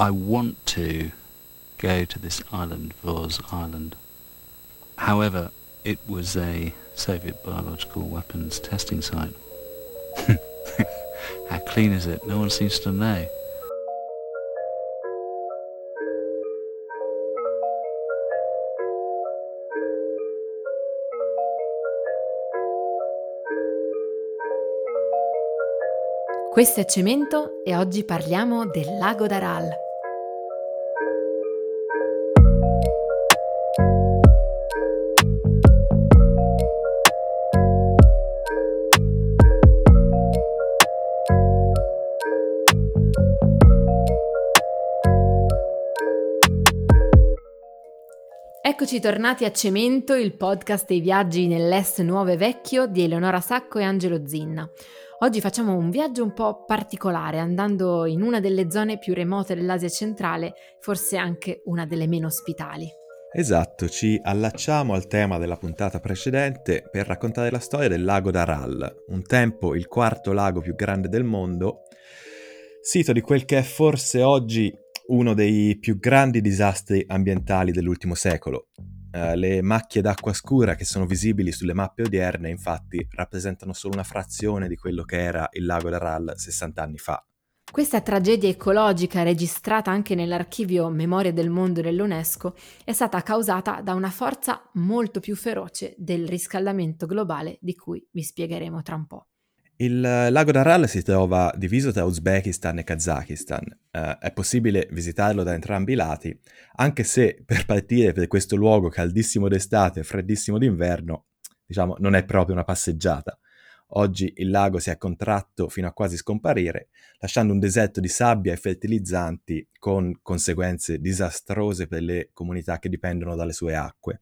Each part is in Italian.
I want to go to this island, Voz Island. However, it was a Soviet biological weapons testing site. How clean is it? No one seems to know. Questo è Cemento e oggi parliamo del lago d'Aral. Eccoci tornati a Cemento, il podcast dei viaggi nell'Est nuovo e vecchio di Eleonora Sacco e Angelo Zinna. Oggi facciamo un viaggio un po' particolare, andando in una delle zone più remote dell'Asia centrale, forse anche una delle meno ospitali. Esatto, ci allacciamo al tema della puntata precedente per raccontare la storia del lago d'Aral, un tempo il quarto lago più grande del mondo, sito di quel che è forse oggi uno dei più grandi disastri ambientali dell'ultimo secolo, Uh, le macchie d'acqua scura che sono visibili sulle mappe odierne, infatti, rappresentano solo una frazione di quello che era il lago d'Aral 60 anni fa. Questa tragedia ecologica, registrata anche nell'archivio Memoria del Mondo dell'UNESCO, è stata causata da una forza molto più feroce del riscaldamento globale di cui vi spiegheremo tra un po'. Il lago d'Aral si trova diviso tra Uzbekistan e Kazakistan. Uh, è possibile visitarlo da entrambi i lati, anche se per partire per questo luogo caldissimo d'estate e freddissimo d'inverno, diciamo, non è proprio una passeggiata. Oggi il lago si è contratto fino a quasi scomparire, lasciando un deserto di sabbia e fertilizzanti con conseguenze disastrose per le comunità che dipendono dalle sue acque.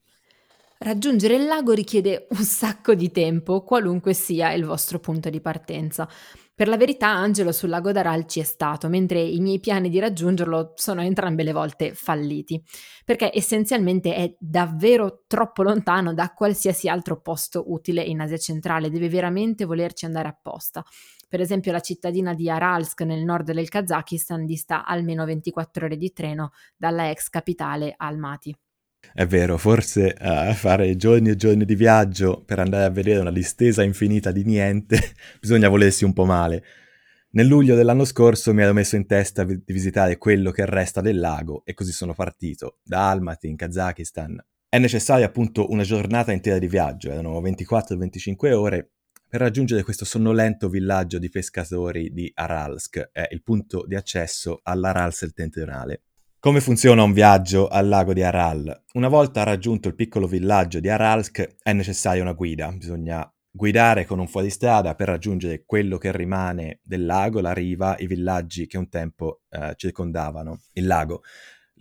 Raggiungere il lago richiede un sacco di tempo, qualunque sia il vostro punto di partenza. Per la verità, Angelo sul lago d'Aral ci è stato, mentre i miei piani di raggiungerlo sono entrambe le volte falliti, perché essenzialmente è davvero troppo lontano da qualsiasi altro posto utile in Asia centrale, deve veramente volerci andare apposta. Per esempio la cittadina di Aralsk nel nord del Kazakistan dista almeno 24 ore di treno dalla ex capitale Almaty. È vero, forse uh, fare giorni e giorni di viaggio per andare a vedere una distesa infinita di niente, bisogna volersi un po' male. Nel luglio dell'anno scorso mi ero messo in testa di visitare quello che resta del lago e così sono partito, da Almaty in Kazakistan. È necessaria appunto una giornata intera di viaggio, erano 24-25 ore, per raggiungere questo sonnolento villaggio di pescatori di Aralsk, è il punto di accesso all'Aral settentrionale. Come funziona un viaggio al lago di Aral? Una volta raggiunto il piccolo villaggio di Aralsk è necessaria una guida, bisogna guidare con un fuoristrada per raggiungere quello che rimane del lago, la riva, i villaggi che un tempo eh, circondavano il lago.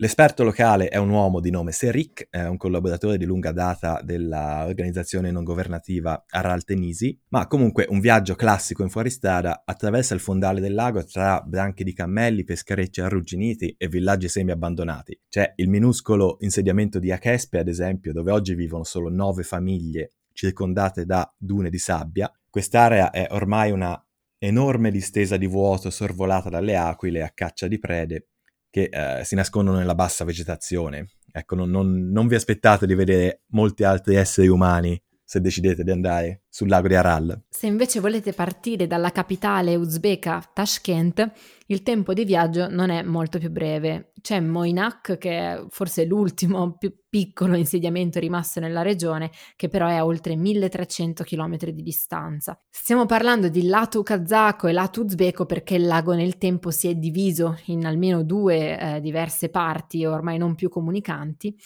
L'esperto locale è un uomo di nome Serik, è un collaboratore di lunga data dell'organizzazione non governativa Aral Tenisi, ma comunque un viaggio classico in fuoristrada attraversa il fondale del lago tra branchi di cammelli, pescherecci arrugginiti e villaggi semi-abbandonati. C'è il minuscolo insediamento di Akespe, ad esempio, dove oggi vivono solo nove famiglie circondate da dune di sabbia. Quest'area è ormai una enorme distesa di vuoto sorvolata dalle aquile a caccia di prede che eh, si nascondono nella bassa vegetazione. Ecco, non, non, non vi aspettate di vedere molti altri esseri umani se decidete di andare sul lago di Aral. Se invece volete partire dalla capitale uzbeka Tashkent, il tempo di viaggio non è molto più breve. C'è Moinak, che è forse l'ultimo più piccolo insediamento rimasto nella regione, che però è a oltre 1300 km di distanza. Stiamo parlando di lato kazako e lato uzbeko perché il lago nel tempo si è diviso in almeno due eh, diverse parti, ormai non più comunicanti,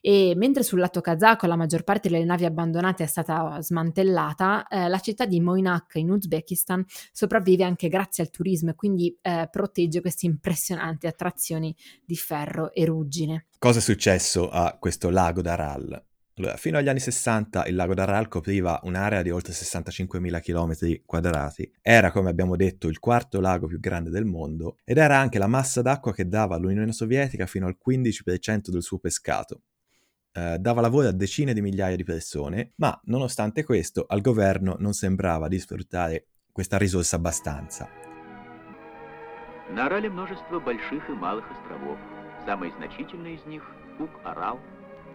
e mentre sul lato kazako la maggior parte delle navi abbandonate è stata smantellata, eh, la città di Moinak in Uzbekistan sopravvive anche grazie al turismo e quindi eh, protegge queste impressionanti attrazioni di ferro e ruggine. Cosa è successo a questo lago d'Aral? Allora, fino agli anni 60 il lago d'Aral copriva un'area di oltre 65.000 km quadrati, era come abbiamo detto il quarto lago più grande del mondo ed era anche la massa d'acqua che dava all'Unione Sovietica fino al 15% del suo pescato. Eh, dava lavoro a decine di migliaia di persone, ma nonostante questo al governo non sembrava di sfruttare questa risorsa abbastanza. На Арале множество больших и малых островов. Самые значительные из них – Кук-Арал,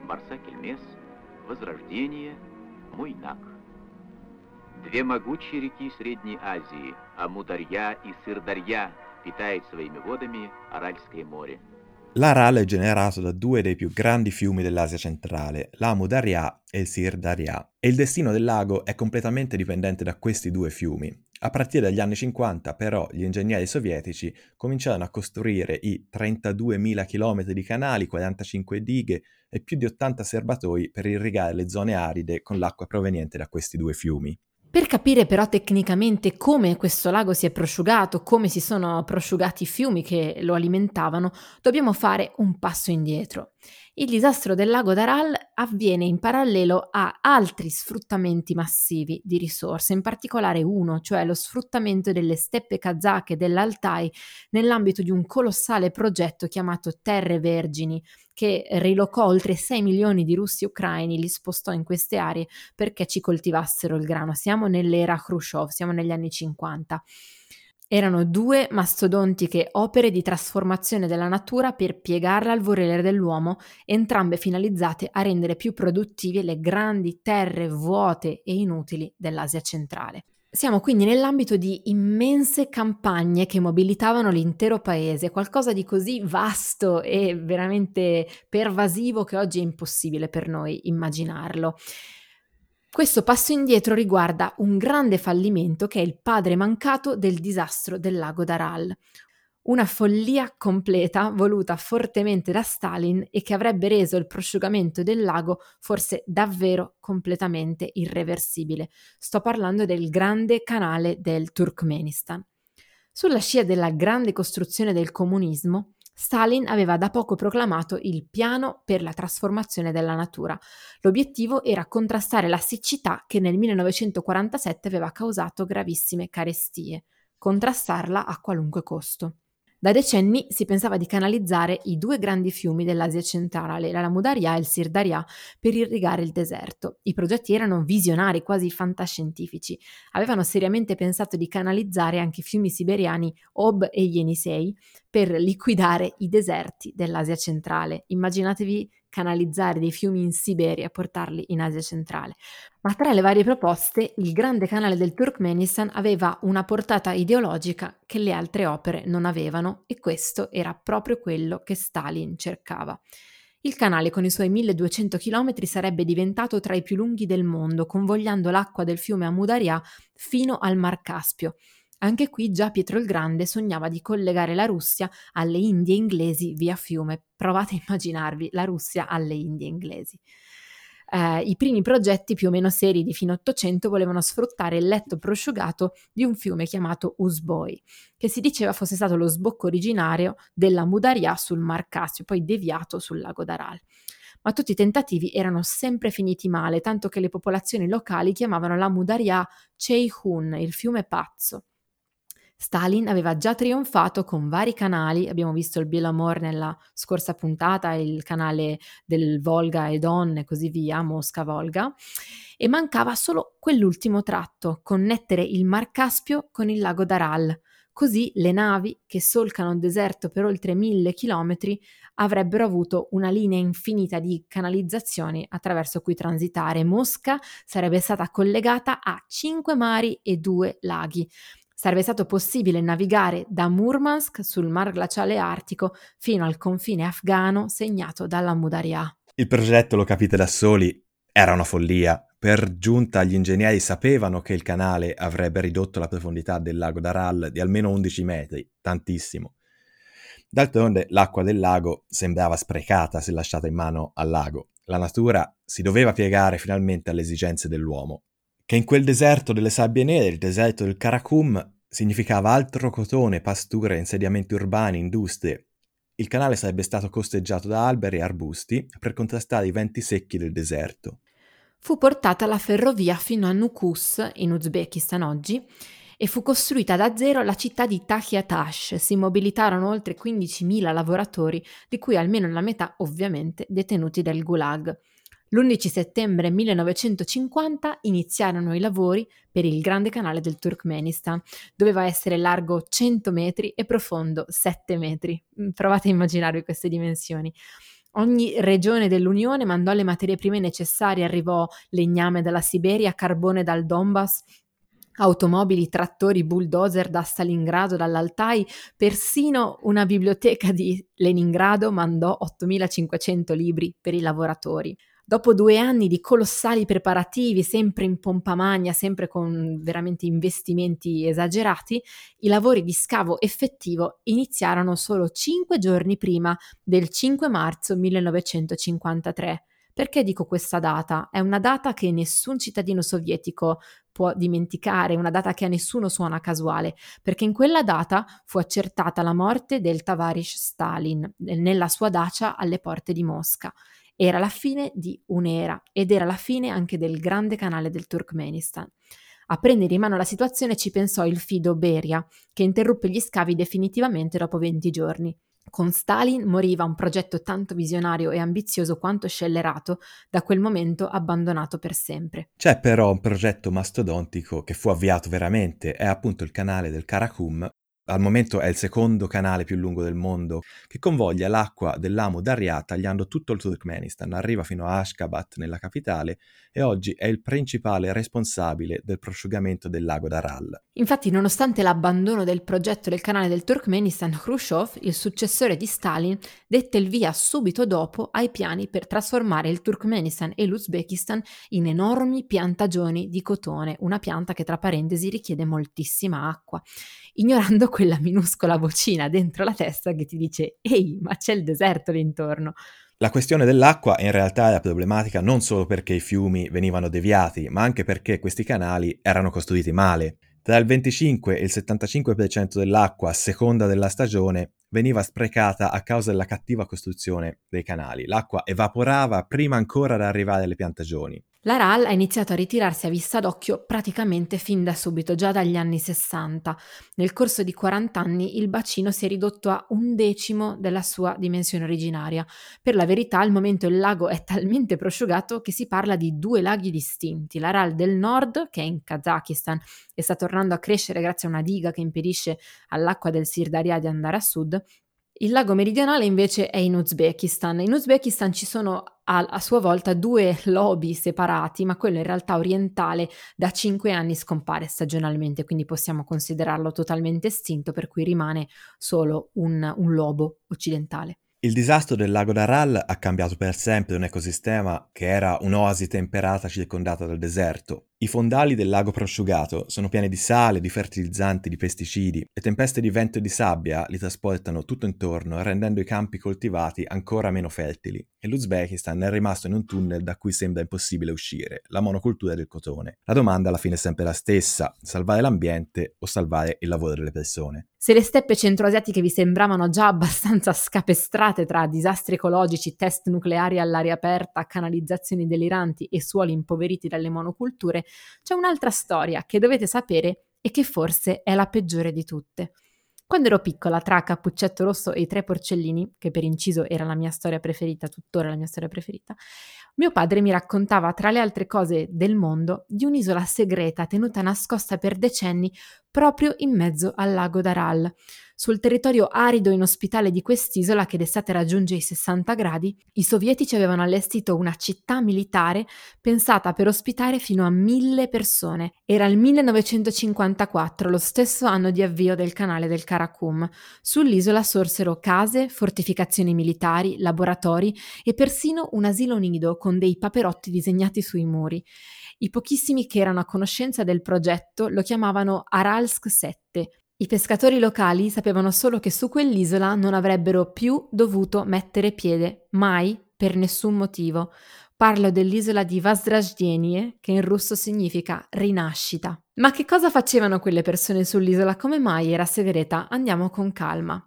Барсак-Эльмес, Возрождение, Муйнак. Две могучие реки Средней Азии – Амударья и Сырдарья – питает своими водами Аральское море. L'Aral è generato da due dei più grandi fiumi dell'Asia centrale, l'Amu Darya e il Sir Darya, e il destino del lago è completamente dipendente da questi due fiumi. A partire dagli anni 50, però, gli ingegneri sovietici cominciarono a costruire i 32.000 km di canali, 45 dighe e più di 80 serbatoi per irrigare le zone aride con l'acqua proveniente da questi due fiumi. Per capire però tecnicamente come questo lago si è prosciugato, come si sono prosciugati i fiumi che lo alimentavano, dobbiamo fare un passo indietro. Il disastro del lago d'Aral avviene in parallelo a altri sfruttamenti massivi di risorse, in particolare uno, cioè lo sfruttamento delle steppe kazake dell'Altai nell'ambito di un colossale progetto chiamato Terre Vergini, che rilocò oltre 6 milioni di russi ucraini, li spostò in queste aree perché ci coltivassero il grano. Siamo nell'era Khrushchev, siamo negli anni 50. Erano due mastodontiche opere di trasformazione della natura per piegarla al volere dell'uomo, entrambe finalizzate a rendere più produttive le grandi terre vuote e inutili dell'Asia centrale. Siamo quindi nell'ambito di immense campagne che mobilitavano l'intero paese, qualcosa di così vasto e veramente pervasivo che oggi è impossibile per noi immaginarlo. Questo passo indietro riguarda un grande fallimento che è il padre mancato del disastro del lago d'Aral. Una follia completa voluta fortemente da Stalin e che avrebbe reso il prosciugamento del lago forse davvero completamente irreversibile. Sto parlando del grande canale del Turkmenistan. Sulla scia della grande costruzione del comunismo, Stalin aveva da poco proclamato il piano per la trasformazione della natura. L'obiettivo era contrastare la siccità che nel 1947 aveva causato gravissime carestie, contrastarla a qualunque costo. Da decenni si pensava di canalizzare i due grandi fiumi dell'Asia centrale, la Lamudaria e il Sirdaria, per irrigare il deserto. I progetti erano visionari, quasi fantascientifici. Avevano seriamente pensato di canalizzare anche i fiumi siberiani Ob e Yenisei per liquidare i deserti dell'Asia centrale. Immaginatevi canalizzare dei fiumi in Siberia e portarli in Asia centrale. Ma tra le varie proposte, il grande canale del Turkmenistan aveva una portata ideologica che le altre opere non avevano e questo era proprio quello che Stalin cercava. Il canale con i suoi 1200 km sarebbe diventato tra i più lunghi del mondo, convogliando l'acqua del fiume Amudarya fino al Mar Caspio anche qui già Pietro il Grande sognava di collegare la Russia alle Indie inglesi via fiume. Provate a immaginarvi la Russia alle Indie inglesi. Eh, I primi progetti più o meno seri di fine Ottocento volevano sfruttare il letto prosciugato di un fiume chiamato Usboi, che si diceva fosse stato lo sbocco originario della Mudaria sul Mar Caspio, poi deviato sul lago d'Aral ma tutti i tentativi erano sempre finiti male, tanto che le popolazioni locali chiamavano la Mudaria Cheihun, il fiume pazzo. Stalin aveva già trionfato con vari canali, abbiamo visto il Bielamor nella scorsa puntata, il canale del Volga e Don e così via, Mosca-Volga, e mancava solo quell'ultimo tratto, connettere il Mar Caspio con il lago d'Aral. Così le navi, che solcano il deserto per oltre mille chilometri, avrebbero avuto una linea infinita di canalizzazioni attraverso cui transitare. Mosca sarebbe stata collegata a cinque mari e due laghi, Sarebbe stato possibile navigare da Murmansk sul mar glaciale artico fino al confine afghano segnato dalla Mudaria. Il progetto, lo capite da soli, era una follia. Per giunta gli ingegneri sapevano che il canale avrebbe ridotto la profondità del lago d'Aral di almeno 11 metri, tantissimo. D'altronde l'acqua del lago sembrava sprecata se lasciata in mano al lago. La natura si doveva piegare finalmente alle esigenze dell'uomo che in quel deserto delle sabbie nere, il deserto del Karakum, significava altro cotone, pasture, insediamenti urbani, industrie. Il canale sarebbe stato costeggiato da alberi e arbusti per contrastare i venti secchi del deserto. Fu portata la ferrovia fino a Nukus, in Uzbekistan oggi, e fu costruita da zero la città di Tahiatash. Si mobilitarono oltre 15.000 lavoratori, di cui almeno la metà ovviamente detenuti del Gulag. L'11 settembre 1950 iniziarono i lavori per il Grande Canale del Turkmenistan. Doveva essere largo 100 metri e profondo 7 metri. Mm, provate a immaginarvi queste dimensioni. Ogni regione dell'Unione mandò le materie prime necessarie, arrivò legname dalla Siberia, carbone dal Donbass, automobili, trattori, bulldozer da Stalingrado, dall'Altai, persino una biblioteca di Leningrado mandò 8500 libri per i lavoratori. Dopo due anni di colossali preparativi, sempre in pompa magna, sempre con veramente investimenti esagerati, i lavori di scavo effettivo iniziarono solo cinque giorni prima del 5 marzo 1953. Perché dico questa data? È una data che nessun cittadino sovietico può dimenticare, una data che a nessuno suona casuale, perché in quella data fu accertata la morte del Tavarish Stalin nella sua dacia alle porte di Mosca. Era la fine di un'era ed era la fine anche del grande canale del Turkmenistan. A prendere in mano la situazione ci pensò il Fido Beria, che interruppe gli scavi definitivamente dopo 20 giorni. Con Stalin moriva un progetto tanto visionario e ambizioso quanto scellerato, da quel momento abbandonato per sempre. C'è però un progetto mastodontico che fu avviato veramente, è appunto il canale del Karakum, al momento è il secondo canale più lungo del mondo, che convoglia l'acqua dell'Amu Darya tagliando tutto il Turkmenistan, arriva fino a Ashgabat nella capitale e oggi è il principale responsabile del prosciugamento del lago d'Aral. Infatti, nonostante l'abbandono del progetto del canale del Turkmenistan, Khrushchev, il successore di Stalin, dette il via subito dopo ai piani per trasformare il Turkmenistan e l'Uzbekistan in enormi piantagioni di cotone, una pianta che tra parentesi richiede moltissima acqua ignorando quella minuscola vocina dentro la testa che ti dice ehi, ma c'è il deserto lì intorno. La questione dell'acqua in realtà era problematica non solo perché i fiumi venivano deviati, ma anche perché questi canali erano costruiti male. Tra il 25 e il 75% dell'acqua a seconda della stagione veniva sprecata a causa della cattiva costruzione dei canali. L'acqua evaporava prima ancora di arrivare alle piantagioni. La RAL ha iniziato a ritirarsi a vista d'occhio praticamente fin da subito, già dagli anni 60. Nel corso di 40 anni il bacino si è ridotto a un decimo della sua dimensione originaria. Per la verità, al momento il lago è talmente prosciugato che si parla di due laghi distinti. La RAL del nord, che è in Kazakistan e sta tornando a crescere grazie a una diga che impedisce all'acqua del Sirdaria di andare a sud, il lago meridionale invece è in Uzbekistan. In Uzbekistan ci sono a, a, sua volta due lobby separati, ma quello in realtà orientale da cinque anni scompare stagionalmente, quindi possiamo considerarlo totalmente estinto, per cui rimane solo un, un lobo occidentale. Il disastro del lago d'Aral ha cambiato per sempre un ecosistema che era un'oasi temperata circondata dal deserto. I fondali del lago prosciugato sono pieni di sale, di fertilizzanti, di pesticidi e tempeste di vento e di sabbia li trasportano tutto intorno, rendendo i campi coltivati ancora meno fertili. E l'Uzbekistan è rimasto in un tunnel da cui sembra impossibile uscire, la monocultura del cotone. La domanda alla fine è sempre la stessa, salvare l'ambiente o salvare il lavoro delle persone. Se le steppe centroasiatiche vi sembravano già abbastanza scapestrate tra disastri ecologici, test nucleari all'aria aperta, canalizzazioni deliranti e suoli impoveriti dalle monoculture, c'è un'altra storia che dovete sapere e che forse è la peggiore di tutte. Quando ero piccola, tra Cappuccetto Rosso e i tre porcellini, che per inciso era la mia storia preferita, tuttora la mia storia preferita, mio padre mi raccontava, tra le altre cose del mondo, di un'isola segreta tenuta nascosta per decenni proprio in mezzo al lago d'Aral. Sul territorio arido e inospitale di quest'isola, che d'estate raggiunge i 60 gradi, i sovietici avevano allestito una città militare pensata per ospitare fino a mille persone. Era il 1954, lo stesso anno di avvio del canale del Karakum. Sull'isola sorsero case, fortificazioni militari, laboratori e persino un asilo nido con dei paperotti disegnati sui muri. I pochissimi che erano a conoscenza del progetto lo chiamavano Aralsk 7, i pescatori locali sapevano solo che su quell'isola non avrebbero più dovuto mettere piede, mai, per nessun motivo. Parlo dell'isola di Vazdraždenie, che in russo significa rinascita. Ma che cosa facevano quelle persone sull'isola? Come mai era segreta? Andiamo con calma.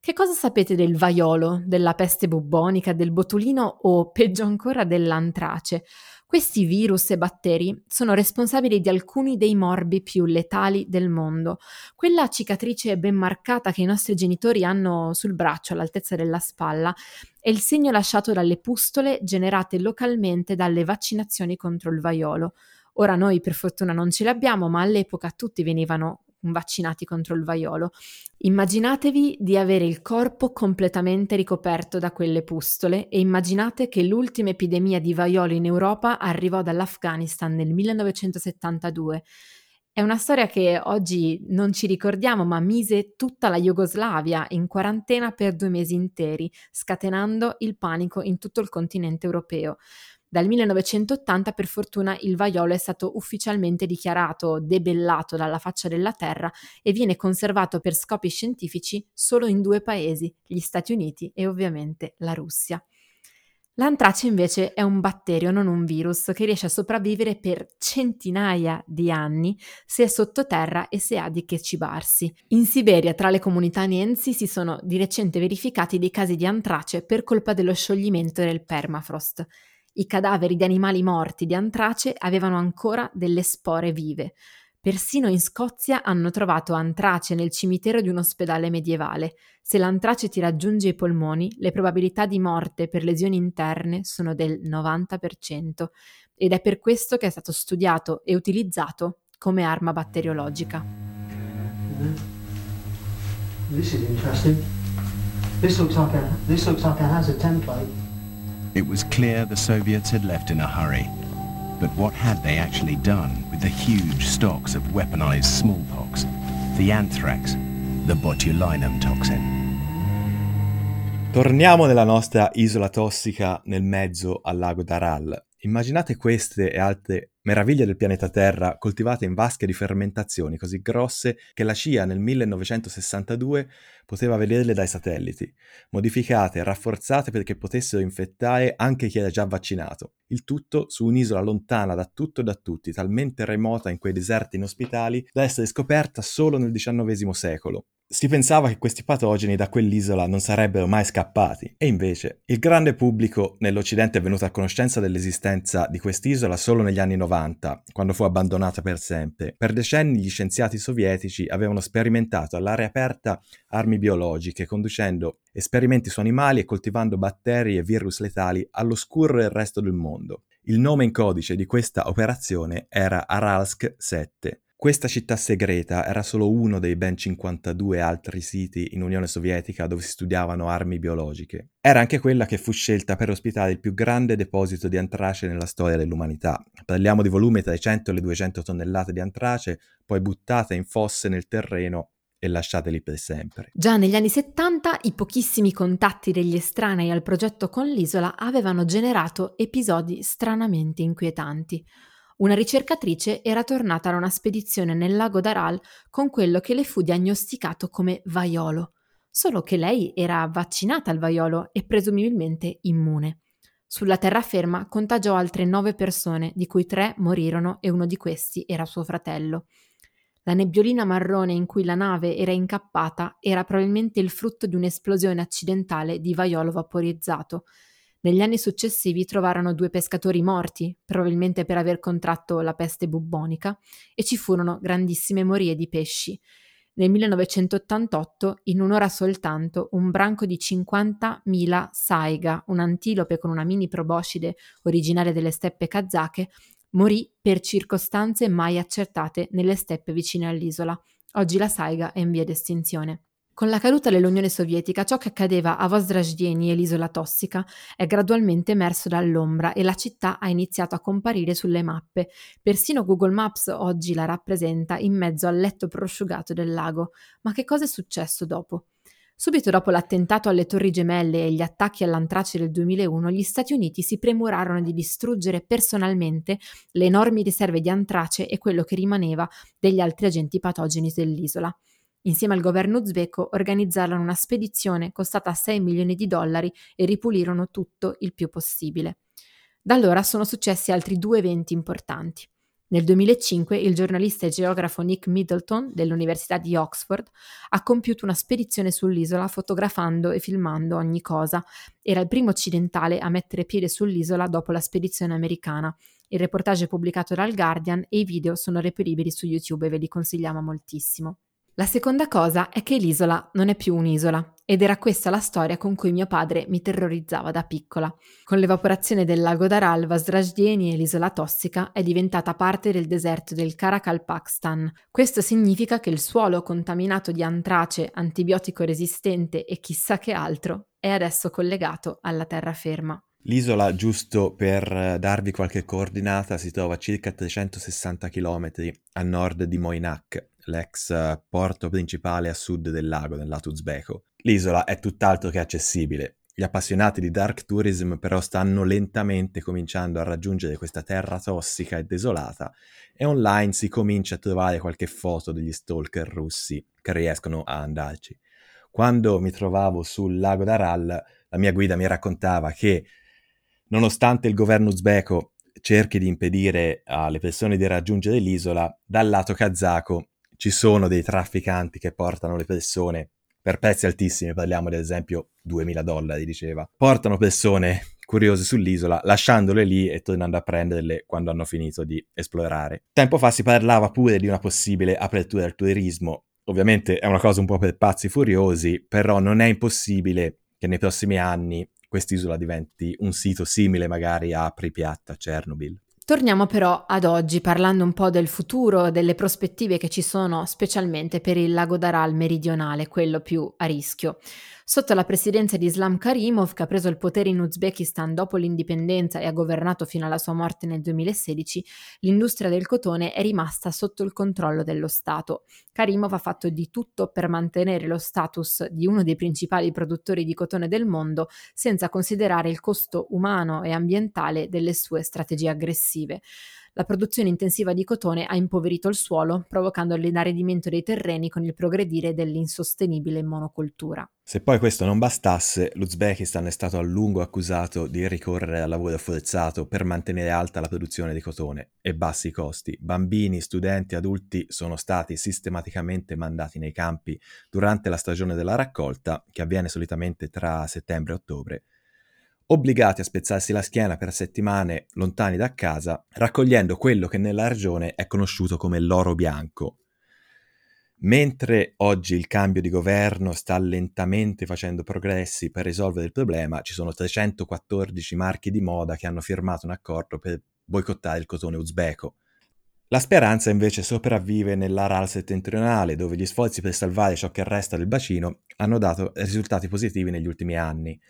Che cosa sapete del vaiolo, della peste bubbonica, del botulino o peggio ancora dell'antrace? Questi virus e batteri sono responsabili di alcuni dei morbi più letali del mondo. Quella cicatrice ben marcata che i nostri genitori hanno sul braccio all'altezza della spalla è il segno lasciato dalle pustole generate localmente dalle vaccinazioni contro il vaiolo. Ora noi per fortuna non ce le abbiamo, ma all'epoca tutti venivano vaccinati contro il vaiolo. Immaginatevi di avere il corpo completamente ricoperto da quelle pustole e immaginate che l'ultima epidemia di vaiolo in Europa arrivò dall'Afghanistan nel 1972. È una storia che oggi non ci ricordiamo, ma mise tutta la Jugoslavia in quarantena per due mesi interi, scatenando il panico in tutto il continente europeo. Dal 1980 per fortuna il vaiolo è stato ufficialmente dichiarato debellato dalla faccia della Terra e viene conservato per scopi scientifici solo in due paesi, gli Stati Uniti e ovviamente la Russia. L'antrace invece è un batterio, non un virus, che riesce a sopravvivere per centinaia di anni se è sottoterra e se ha di che cibarsi. In Siberia, tra le comunità nensi, si sono di recente verificati dei casi di antrace per colpa dello scioglimento del permafrost. I cadaveri di animali morti di antrace avevano ancora delle spore vive. Persino in Scozia hanno trovato antrace nel cimitero di un ospedale medievale. Se l'antrace ti raggiunge i polmoni, le probabilità di morte per lesioni interne sono del 90% ed è per questo che è stato studiato e utilizzato come arma batteriologica. This is interesting. This looks like a, this looks like a hazard template. It was clear the Soviets had left in a hurry. But what had they actually done with the huge stocks of weaponized smallpox, the anthrax, the botulinum toxin? Torniamo nella nostra isola tossica nel mezzo al lago d'Aral. Immaginate queste e altre meraviglie del pianeta Terra coltivate in vasche di fermentazioni così grosse che la CIA nel 1962 poteva vederle dai satelliti, modificate e rafforzate perché potessero infettare anche chi era già vaccinato. Il tutto su un'isola lontana da tutto e da tutti, talmente remota in quei deserti inospitali da essere scoperta solo nel XIX secolo. Si pensava che questi patogeni da quell'isola non sarebbero mai scappati, e invece il grande pubblico nell'Occidente è venuto a conoscenza dell'esistenza di quest'isola solo negli anni 90, quando fu abbandonata per sempre. Per decenni gli scienziati sovietici avevano sperimentato all'aria aperta armi biologiche, conducendo esperimenti su animali e coltivando batteri e virus letali all'oscuro del resto del mondo. Il nome in codice di questa operazione era Aralsk 7 questa città segreta era solo uno dei ben 52 altri siti in Unione Sovietica dove si studiavano armi biologiche. Era anche quella che fu scelta per ospitare il più grande deposito di antrace nella storia dell'umanità. Parliamo di volumi tra i 100 e le 200 tonnellate di antrace, poi buttate in fosse nel terreno e lasciate lì per sempre. Già negli anni 70 i pochissimi contatti degli estranei al progetto con l'isola avevano generato episodi stranamente inquietanti. Una ricercatrice era tornata da una spedizione nel lago d'Aral con quello che le fu diagnosticato come vaiolo, solo che lei era vaccinata al vaiolo e presumibilmente immune. Sulla terraferma contagiò altre nove persone, di cui tre morirono e uno di questi era suo fratello. La nebbiolina marrone in cui la nave era incappata era probabilmente il frutto di un'esplosione accidentale di vaiolo vaporizzato, negli anni successivi trovarono due pescatori morti, probabilmente per aver contratto la peste bubbonica, e ci furono grandissime morie di pesci. Nel 1988, in un'ora soltanto, un branco di 50.000 saiga, un'antilope con una mini proboscide originaria delle steppe kazake, morì per circostanze mai accertate nelle steppe vicine all'isola. Oggi la saiga è in via d'estinzione. Con la caduta dell'Unione Sovietica, ciò che accadeva a Vozdraždeni e l'isola tossica è gradualmente emerso dall'ombra e la città ha iniziato a comparire sulle mappe. Persino Google Maps oggi la rappresenta in mezzo al letto prosciugato del lago. Ma che cosa è successo dopo? Subito dopo l'attentato alle Torri Gemelle e gli attacchi all'antrace del 2001, gli Stati Uniti si premurarono di distruggere personalmente le enormi riserve di antrace e quello che rimaneva degli altri agenti patogeni dell'isola. Insieme al governo uzbeko organizzarono una spedizione costata 6 milioni di dollari e ripulirono tutto il più possibile. Da allora sono successi altri due eventi importanti. Nel 2005 il giornalista e geografo Nick Middleton dell'Università di Oxford ha compiuto una spedizione sull'isola fotografando e filmando ogni cosa. Era il primo occidentale a mettere piede sull'isola dopo la spedizione americana. Il reportage è pubblicato dal Guardian e i video sono reperibili su YouTube e ve li consigliamo moltissimo. La seconda cosa è che l'isola non è più un'isola ed era questa la storia con cui mio padre mi terrorizzava da piccola. Con l'evaporazione del lago Daral, Vasdrajdieni e l'isola tossica è diventata parte del deserto del Karakalpakstan. Questo significa che il suolo contaminato di antrace, antibiotico resistente e chissà che altro è adesso collegato alla terraferma. L'isola, giusto per darvi qualche coordinata, si trova a circa 360 km a nord di Moinak, l'ex porto principale a sud del lago, nel lato uzbeko. L'isola è tutt'altro che accessibile. Gli appassionati di dark tourism però stanno lentamente cominciando a raggiungere questa terra tossica e desolata e online si comincia a trovare qualche foto degli stalker russi che riescono a andarci. Quando mi trovavo sul lago d'Aral, la mia guida mi raccontava che nonostante il governo uzbeko cerchi di impedire alle persone di raggiungere l'isola, dal lato kazako ci sono dei trafficanti che portano le persone per prezzi altissimi, parliamo ad esempio 2000 dollari, diceva, portano persone curiose sull'isola, lasciandole lì e tornando a prenderle quando hanno finito di esplorare. Tempo fa si parlava pure di una possibile apertura al turismo. Ovviamente è una cosa un po' per pazzi furiosi, però non è impossibile che nei prossimi anni quest'isola diventi un sito simile magari a Pripyat, a Chernobyl. Torniamo però ad oggi parlando un po' del futuro, delle prospettive che ci sono specialmente per il lago d'Aral meridionale, quello più a rischio. Sotto la presidenza di Islam Karimov, che ha preso il potere in Uzbekistan dopo l'indipendenza e ha governato fino alla sua morte nel 2016, l'industria del cotone è rimasta sotto il controllo dello Stato. Karimov ha fatto di tutto per mantenere lo status di uno dei principali produttori di cotone del mondo, senza considerare il costo umano e ambientale delle sue strategie aggressive. La produzione intensiva di cotone ha impoverito il suolo, provocando l'inaridimento dei terreni con il progredire dell'insostenibile monocoltura. Se poi questo non bastasse, l'Uzbekistan è stato a lungo accusato di ricorrere al lavoro forzato per mantenere alta la produzione di cotone e bassi i costi. Bambini, studenti, adulti sono stati sistematicamente mandati nei campi durante la stagione della raccolta, che avviene solitamente tra settembre e ottobre, obbligati a spezzarsi la schiena per settimane lontani da casa, raccogliendo quello che nella regione è conosciuto come l'oro bianco. Mentre oggi il cambio di governo sta lentamente facendo progressi per risolvere il problema, ci sono 314 marchi di moda che hanno firmato un accordo per boicottare il cotone uzbeko. La speranza invece sopravvive nell'Aral settentrionale, dove gli sforzi per salvare ciò che resta del bacino hanno dato risultati positivi negli ultimi anni.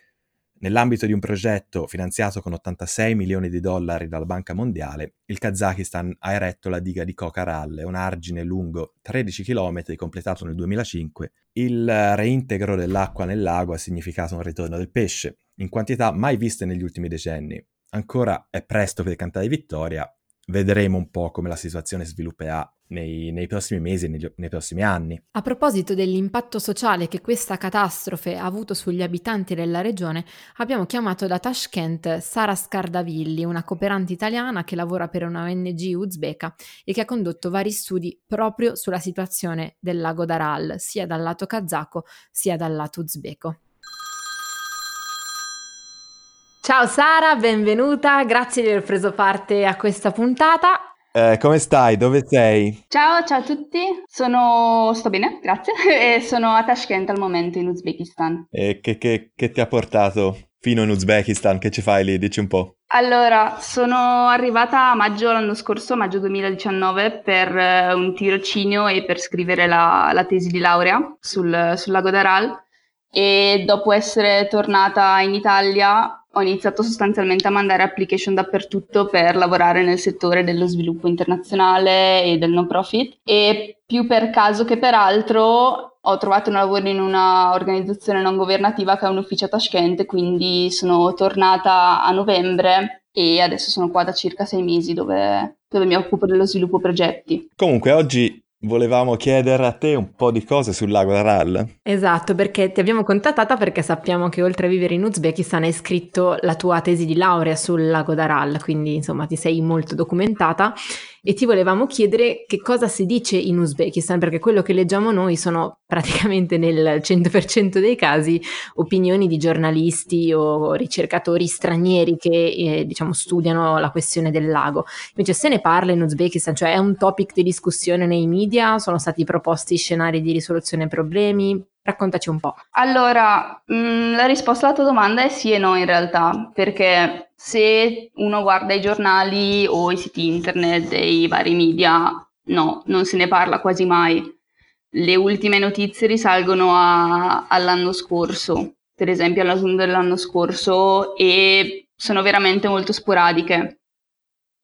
Nell'ambito di un progetto finanziato con 86 milioni di dollari dalla Banca Mondiale, il Kazakistan ha eretto la diga di Kokaral, un argine lungo 13 km completato nel 2005. Il reintegro dell'acqua nel lago ha significato un ritorno del pesce, in quantità mai viste negli ultimi decenni. Ancora è presto per cantare vittoria, vedremo un po' come la situazione svilupperà nei, nei prossimi mesi e negli, nei prossimi anni. A proposito dell'impatto sociale che questa catastrofe ha avuto sugli abitanti della regione, abbiamo chiamato da Tashkent Sara Scardavilli, una cooperante italiana che lavora per una ONG uzbeka e che ha condotto vari studi proprio sulla situazione del lago Daral, sia dal lato kazako sia dal lato uzbeko. Ciao Sara, benvenuta, grazie di aver preso parte a questa puntata. Eh, come stai? Dove sei? Ciao, ciao a tutti. Sono... sto bene, grazie. e sono a Tashkent al momento, in Uzbekistan. E che, che, che ti ha portato fino in Uzbekistan? Che ci fai lì? Dici un po'. Allora, sono arrivata a maggio l'anno scorso, maggio 2019, per eh, un tirocinio e per scrivere la, la tesi di laurea sul, sul lago d'Aral e dopo essere tornata in Italia ho iniziato sostanzialmente a mandare application dappertutto per lavorare nel settore dello sviluppo internazionale e del no profit e più per caso che per altro ho trovato un lavoro in una organizzazione non governativa che ha un ufficio a Tashkent, quindi sono tornata a novembre e adesso sono qua da circa sei mesi dove, dove mi occupo dello sviluppo progetti. Comunque oggi Volevamo chiedere a te un po' di cose sul lago Aral. Esatto, perché ti abbiamo contattata perché sappiamo che oltre a vivere in Uzbekistan hai scritto la tua tesi di laurea sul lago d'Aral, quindi insomma ti sei molto documentata e ti volevamo chiedere che cosa si dice in Uzbekistan, perché quello che leggiamo noi sono praticamente nel 100% dei casi opinioni di giornalisti o ricercatori stranieri che eh, diciamo studiano la questione del lago. Invece se ne parla in Uzbekistan, cioè è un topic di discussione nei media, sono stati proposti scenari di risoluzione problemi, Raccontaci un po'. Allora, mh, mm, la risposta alla tua domanda è sì e no in realtà, perché se uno guarda i giornali o i siti internet e i vari media, no, non se ne parla quasi mai. Le ultime notizie risalgono a, all'anno scorso, per esempio all'autunno dell'anno scorso, e sono veramente molto sporadiche.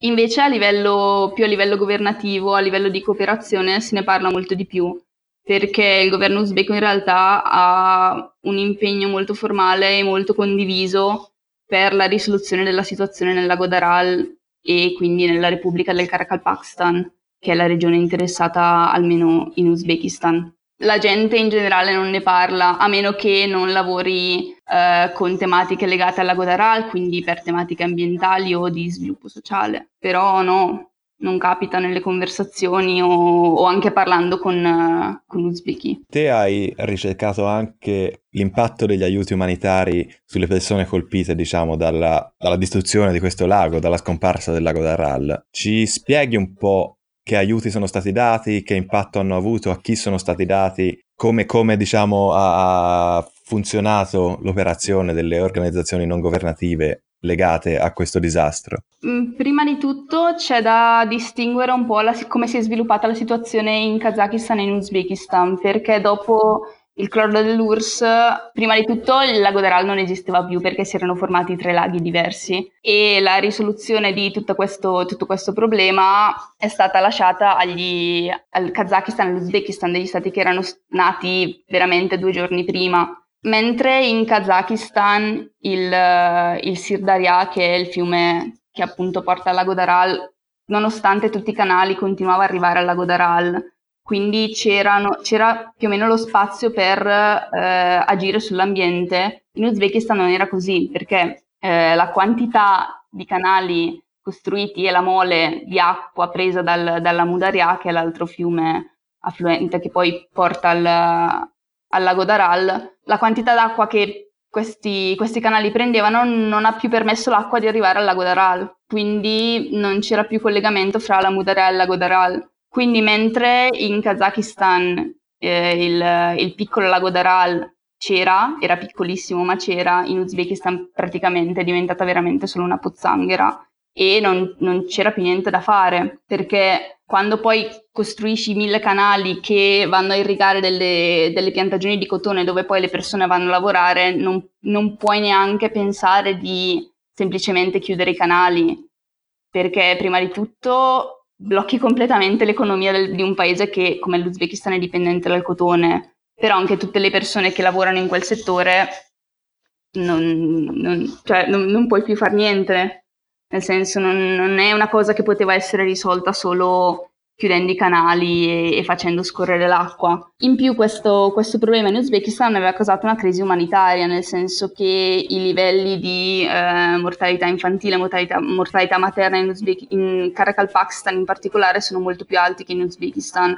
Invece a livello, più a livello governativo, a livello di cooperazione, se ne parla molto di più perché il governo uzbeko in realtà ha un impegno molto formale e molto condiviso per la risoluzione della situazione nel lago Daral e quindi nella Repubblica del Karakalpakstan, che è la regione interessata almeno in Uzbekistan. La gente in generale non ne parla, a meno che non lavori eh, con tematiche legate al lago Daral, quindi per tematiche ambientali o di sviluppo sociale. Però no, non capita nelle conversazioni o, o anche parlando con, uh, con uzbeki. Te hai ricercato anche l'impatto degli aiuti umanitari sulle persone colpite, diciamo, dalla, dalla distruzione di questo lago, dalla scomparsa del lago d'Aral. Ci spieghi un po' che aiuti sono stati dati, che impatto hanno avuto, a chi sono stati dati, come, come diciamo, ha funzionato l'operazione delle organizzazioni non governative legate a questo disastro? Mm, prima di tutto c'è da distinguere un po' la, come si è sviluppata la situazione in Kazakistan e in Uzbekistan, perché dopo il crollo dell'URSS, prima di tutto il lago d'Aral non esisteva più perché si erano formati tre laghi diversi e la risoluzione di tutto questo, tutto questo problema è stata lasciata agli, al Kazakistan e all'Uzbekistan, degli stati che erano nati veramente due giorni prima. Mentre in Kazakistan il, il Sirdarya, che è il fiume che appunto porta al lago d'Aral, nonostante tutti i canali continuava ad arrivare al lago d'Aral, quindi c'era più o meno lo spazio per eh, agire sull'ambiente. In Uzbekistan non era così, perché eh, la quantità di canali costruiti e la mole di acqua presa dal, dalla Mudarya, che è l'altro fiume affluente che poi porta al, al lago d'Aral, la quantità d'acqua che questi, questi, canali prendevano non ha più permesso l'acqua di arrivare al lago d'Aral, quindi non c'era più collegamento fra la Mudarea e il lago d'Aral. Quindi mentre in Kazakistan eh, il, il, piccolo lago d'Aral c'era, era piccolissimo ma c'era, in Uzbekistan praticamente è diventata veramente solo una pozzanghera e non, non c'era più niente da fare perché quando poi costruisci mille canali che vanno a irrigare delle, delle, piantagioni di cotone dove poi le persone vanno a lavorare, non, non puoi neanche pensare di semplicemente chiudere i canali, perché prima di tutto blocchi completamente l'economia del, di un paese che come l'Uzbekistan è dipendente dal cotone, però anche tutte le persone che lavorano in quel settore non, non, cioè, non puoi più fare niente nel senso non, non, è una cosa che poteva essere risolta solo chiudendo i canali e, e facendo scorrere l'acqua. In più questo, questo, problema in Uzbekistan aveva causato una crisi umanitaria, nel senso che i livelli di eh, mortalità infantile, mortalità, mortalità materna in, Uzbek- in Karakalpakstan in particolare sono molto più alti che in Uzbekistan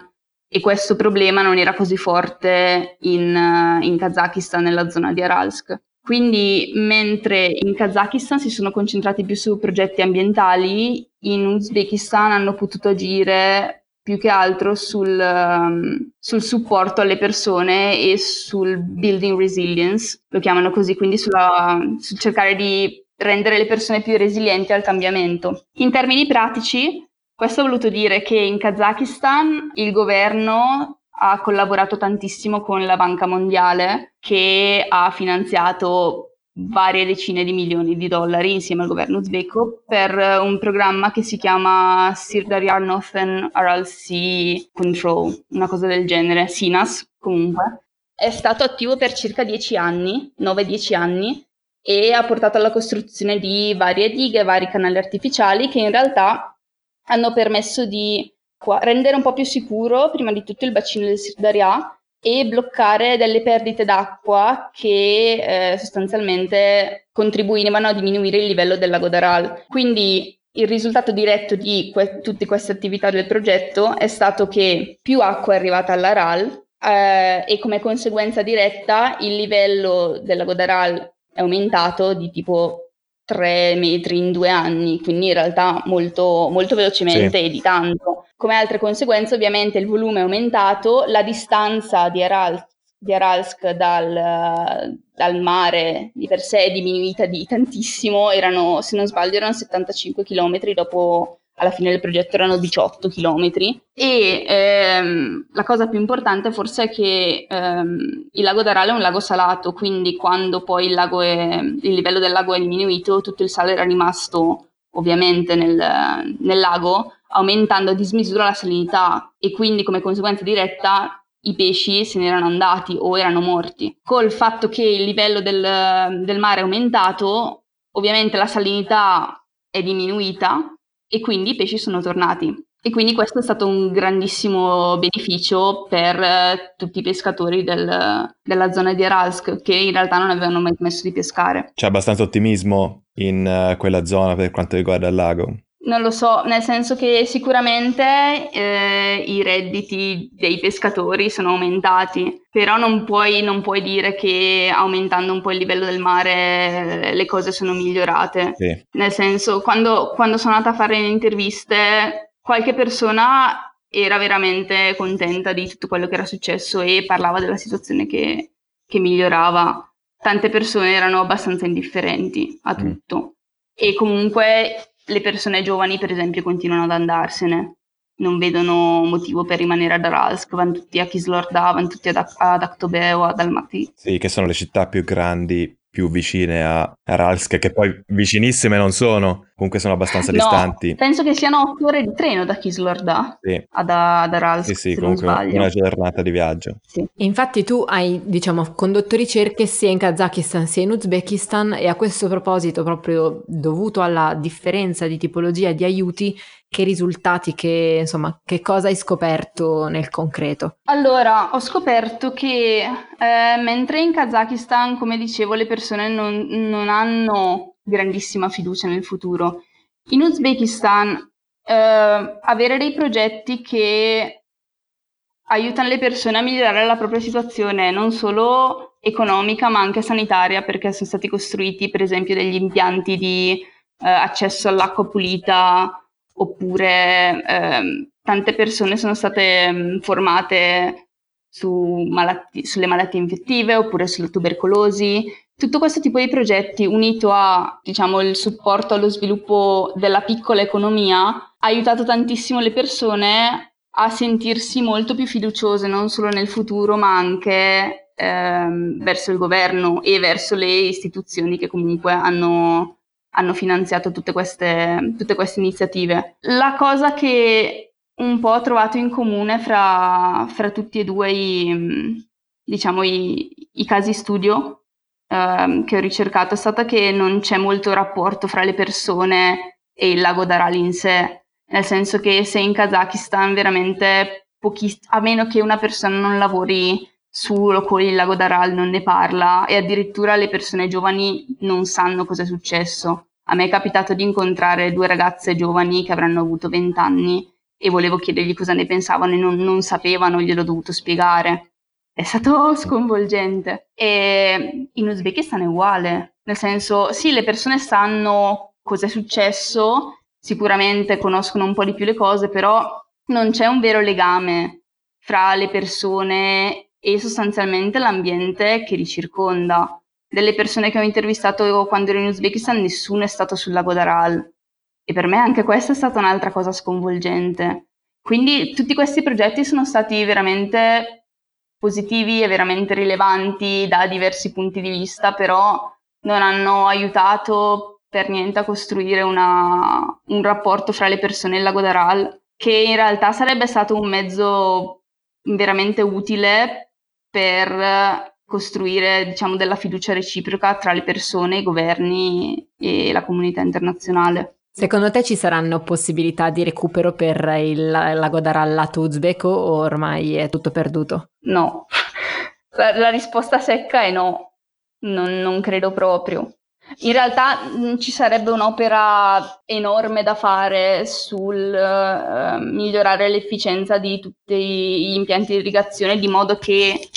e questo problema non era così forte in, in Kazakistan, nella zona di Aralsk. Quindi mentre in Kazakistan si sono concentrati più su progetti ambientali, in Uzbekistan hanno potuto agire più che altro sul, um, sul, supporto alle persone e sul building resilience, lo chiamano così, quindi sulla, sul cercare di rendere le persone più resilienti al cambiamento. In termini pratici, questo ha voluto dire che in Kazakistan il governo ha collaborato tantissimo con la Banca Mondiale che ha finanziato varie decine di milioni di dollari insieme al governo uzbeko per un programma che si chiama Sirdarya Northern Sea Control, una cosa del genere, SINAS comunque. È stato attivo per circa 10 anni, 9-10 anni, e ha portato alla costruzione di varie dighe, vari canali artificiali che in realtà hanno permesso di rendere un po' più sicuro prima di tutto il bacino del Sirdarya e bloccare delle perdite d'acqua che eh, sostanzialmente contribuivano a diminuire il livello del lago d'Aral. Quindi il risultato diretto di que- tutte queste attività del progetto è stato che più acqua è arrivata all'Aral eh, e come conseguenza diretta il livello del lago d'Aral è aumentato di tipo 3 metri in due anni, quindi in realtà molto, molto velocemente sì. e di tanto. Come altre conseguenze ovviamente il volume è aumentato, la distanza di, Aral, di Aralsk dal, dal, mare di per sé è diminuita di tantissimo, erano, se non sbaglio erano 75 km dopo alla fine del progetto erano 18 km e ehm, la cosa più importante forse è che ehm, il lago d'Aral è un lago salato, quindi quando poi il, è, il, livello del lago è diminuito tutto il sale era rimasto ovviamente nel, nel lago, aumentando a dismisura la salinità e quindi come conseguenza diretta i pesci se ne erano andati o erano morti. Col fatto che il livello del, del mare è aumentato, ovviamente la salinità è diminuita e quindi i pesci sono tornati. E quindi questo è stato un grandissimo beneficio per eh, tutti i pescatori del, della zona di Aralsk che in realtà non avevano mai smesso di pescare. C'è abbastanza ottimismo in uh, quella zona per quanto riguarda il lago? Non lo so, nel senso che sicuramente eh, i redditi dei pescatori sono aumentati, però non puoi, non puoi, dire che aumentando un po' il livello del mare eh, le cose sono migliorate. Sì. Nel senso, quando, quando sono andata a fare le interviste, qualche persona era veramente contenta di tutto quello che era successo e parlava della situazione che, che migliorava. Tante persone erano abbastanza indifferenti a mm. tutto. Mm. E comunque le persone giovani, per esempio, continuano ad andarsene. Non vedono motivo per rimanere ad Aralsk, vanno tutti a Kislorda, vanno tutti ad, ad Aktobeo, ad Almaty. Sì, che sono le città più grandi più vicine a Aralsk, che poi vicinissime non sono, comunque sono abbastanza no, distanti. Penso che siano otto ore di treno da Kislorda sì. ad, ad Aralsk. Sì, sì, comunque una giornata di viaggio. Sì. Infatti tu hai, diciamo, condotto ricerche sia in Kazakistan sia in Uzbekistan e a questo proposito, proprio dovuto alla differenza di tipologia di aiuti, che risultati, che, insomma, che cosa hai scoperto nel concreto? Allora, ho scoperto che eh, mentre in Kazakistan, come dicevo, le persone non, non, hanno grandissima fiducia nel futuro, in Uzbekistan eh, avere dei progetti che aiutano le persone a migliorare la propria situazione, non solo economica ma anche sanitaria, perché sono stati costruiti per esempio degli impianti di eh, accesso all'acqua pulita oppure ehm, tante persone sono state mh, mm, formate su malati- sulle malattie infettive oppure sulla tubercolosi. Tutto questo tipo di progetti unito a diciamo, il supporto allo sviluppo della piccola economia ha aiutato tantissimo le persone a sentirsi molto più fiduciose non solo nel futuro ma anche ehm, verso il governo e verso le istituzioni che comunque hanno hanno finanziato tutte queste, tutte queste iniziative. La cosa che un po' ho trovato in comune fra, fra tutti e due i, diciamo, i, i casi studio eh, che ho ricercato è stata che non c'è molto rapporto fra le persone e il lago d'Aral in sé, nel senso che se in Kazakistan veramente pochiss- a meno che una persona non lavori su con il lago d'Aral non ne parla e addirittura le persone giovani non sanno cosa è successo. A me è capitato di incontrare due ragazze giovani che avranno avuto 20 anni e volevo chiedergli cosa ne pensavano e non, non sapevano, gliel'ho dovuto spiegare. È stato sconvolgente. E in Uzbekistan è uguale, nel senso, sì, le persone sanno cosa è successo, sicuramente conoscono un po' di più le cose, però non c'è un vero legame fra le persone e sostanzialmente l'ambiente che li circonda. Delle persone che ho intervistato quando ero in Uzbekistan, nessuno è stato sul lago d'Aral. E per me anche questa è stata un'altra cosa sconvolgente. Quindi tutti questi progetti sono stati veramente positivi e veramente rilevanti da diversi punti di vista, però non hanno aiutato per niente a costruire una, un rapporto fra le persone e il lago d'Aral, che in realtà sarebbe stato un mezzo veramente utile per costruire diciamo, della fiducia reciproca tra le persone, i governi e la comunità internazionale. Secondo te ci saranno possibilità di recupero per il lago d'Aral lato uzbeko o ormai è tutto perduto? No, la, la risposta secca è no, non, non credo proprio. In realtà mh, ci sarebbe un'opera enorme da fare sul uh, migliorare l'efficienza di tutti gli impianti di irrigazione di modo che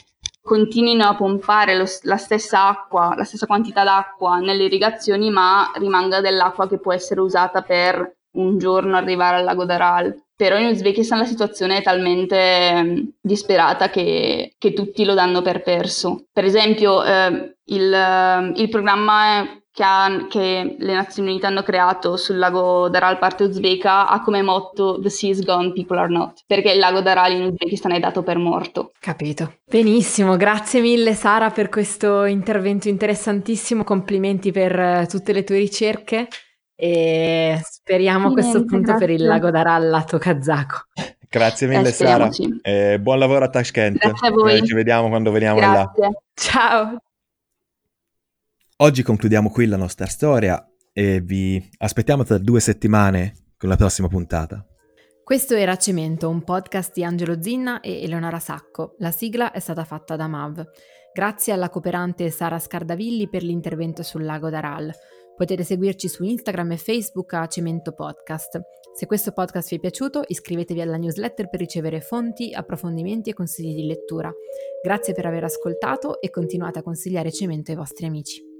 continuino a pompare lo, la stessa acqua, la stessa quantità d'acqua nelle irrigazioni, ma rimanga dell'acqua che può essere usata per un giorno arrivare al lago d'Aral. Però in Uzbekistan la situazione è talmente disperata che, che tutti lo danno per perso. Per esempio, eh, il, il programma che, ha, che, le Nazioni Unite hanno creato sul lago Daral parte uzbeka ha come motto The sea is gone, people are not, perché il lago Daral in Uzbekistan è dato per morto. Capito. Benissimo, grazie mille Sara per questo intervento interessantissimo, complimenti per uh, tutte le tue ricerche e speriamo a questo punto grazie. per il lago Daral lato kazako. Grazie mille eh, Sara, eh, buon lavoro a Tashkent, grazie a voi. Eh, ci vediamo quando veniamo grazie. là. Ciao! Oggi concludiamo qui la nostra storia e vi aspettiamo tra due settimane con la prossima puntata. Questo era Cemento, un podcast di Angelo Zinna e Eleonora Sacco. La sigla è stata fatta da Mav. Grazie alla cooperante Sara Scardavilli per l'intervento sul lago d'Aral. Potete seguirci su Instagram e Facebook a Cemento Podcast. Se questo podcast vi è piaciuto, iscrivetevi alla newsletter per ricevere fonti, approfondimenti e consigli di lettura. Grazie per aver ascoltato e continuate a consigliare Cemento ai vostri amici.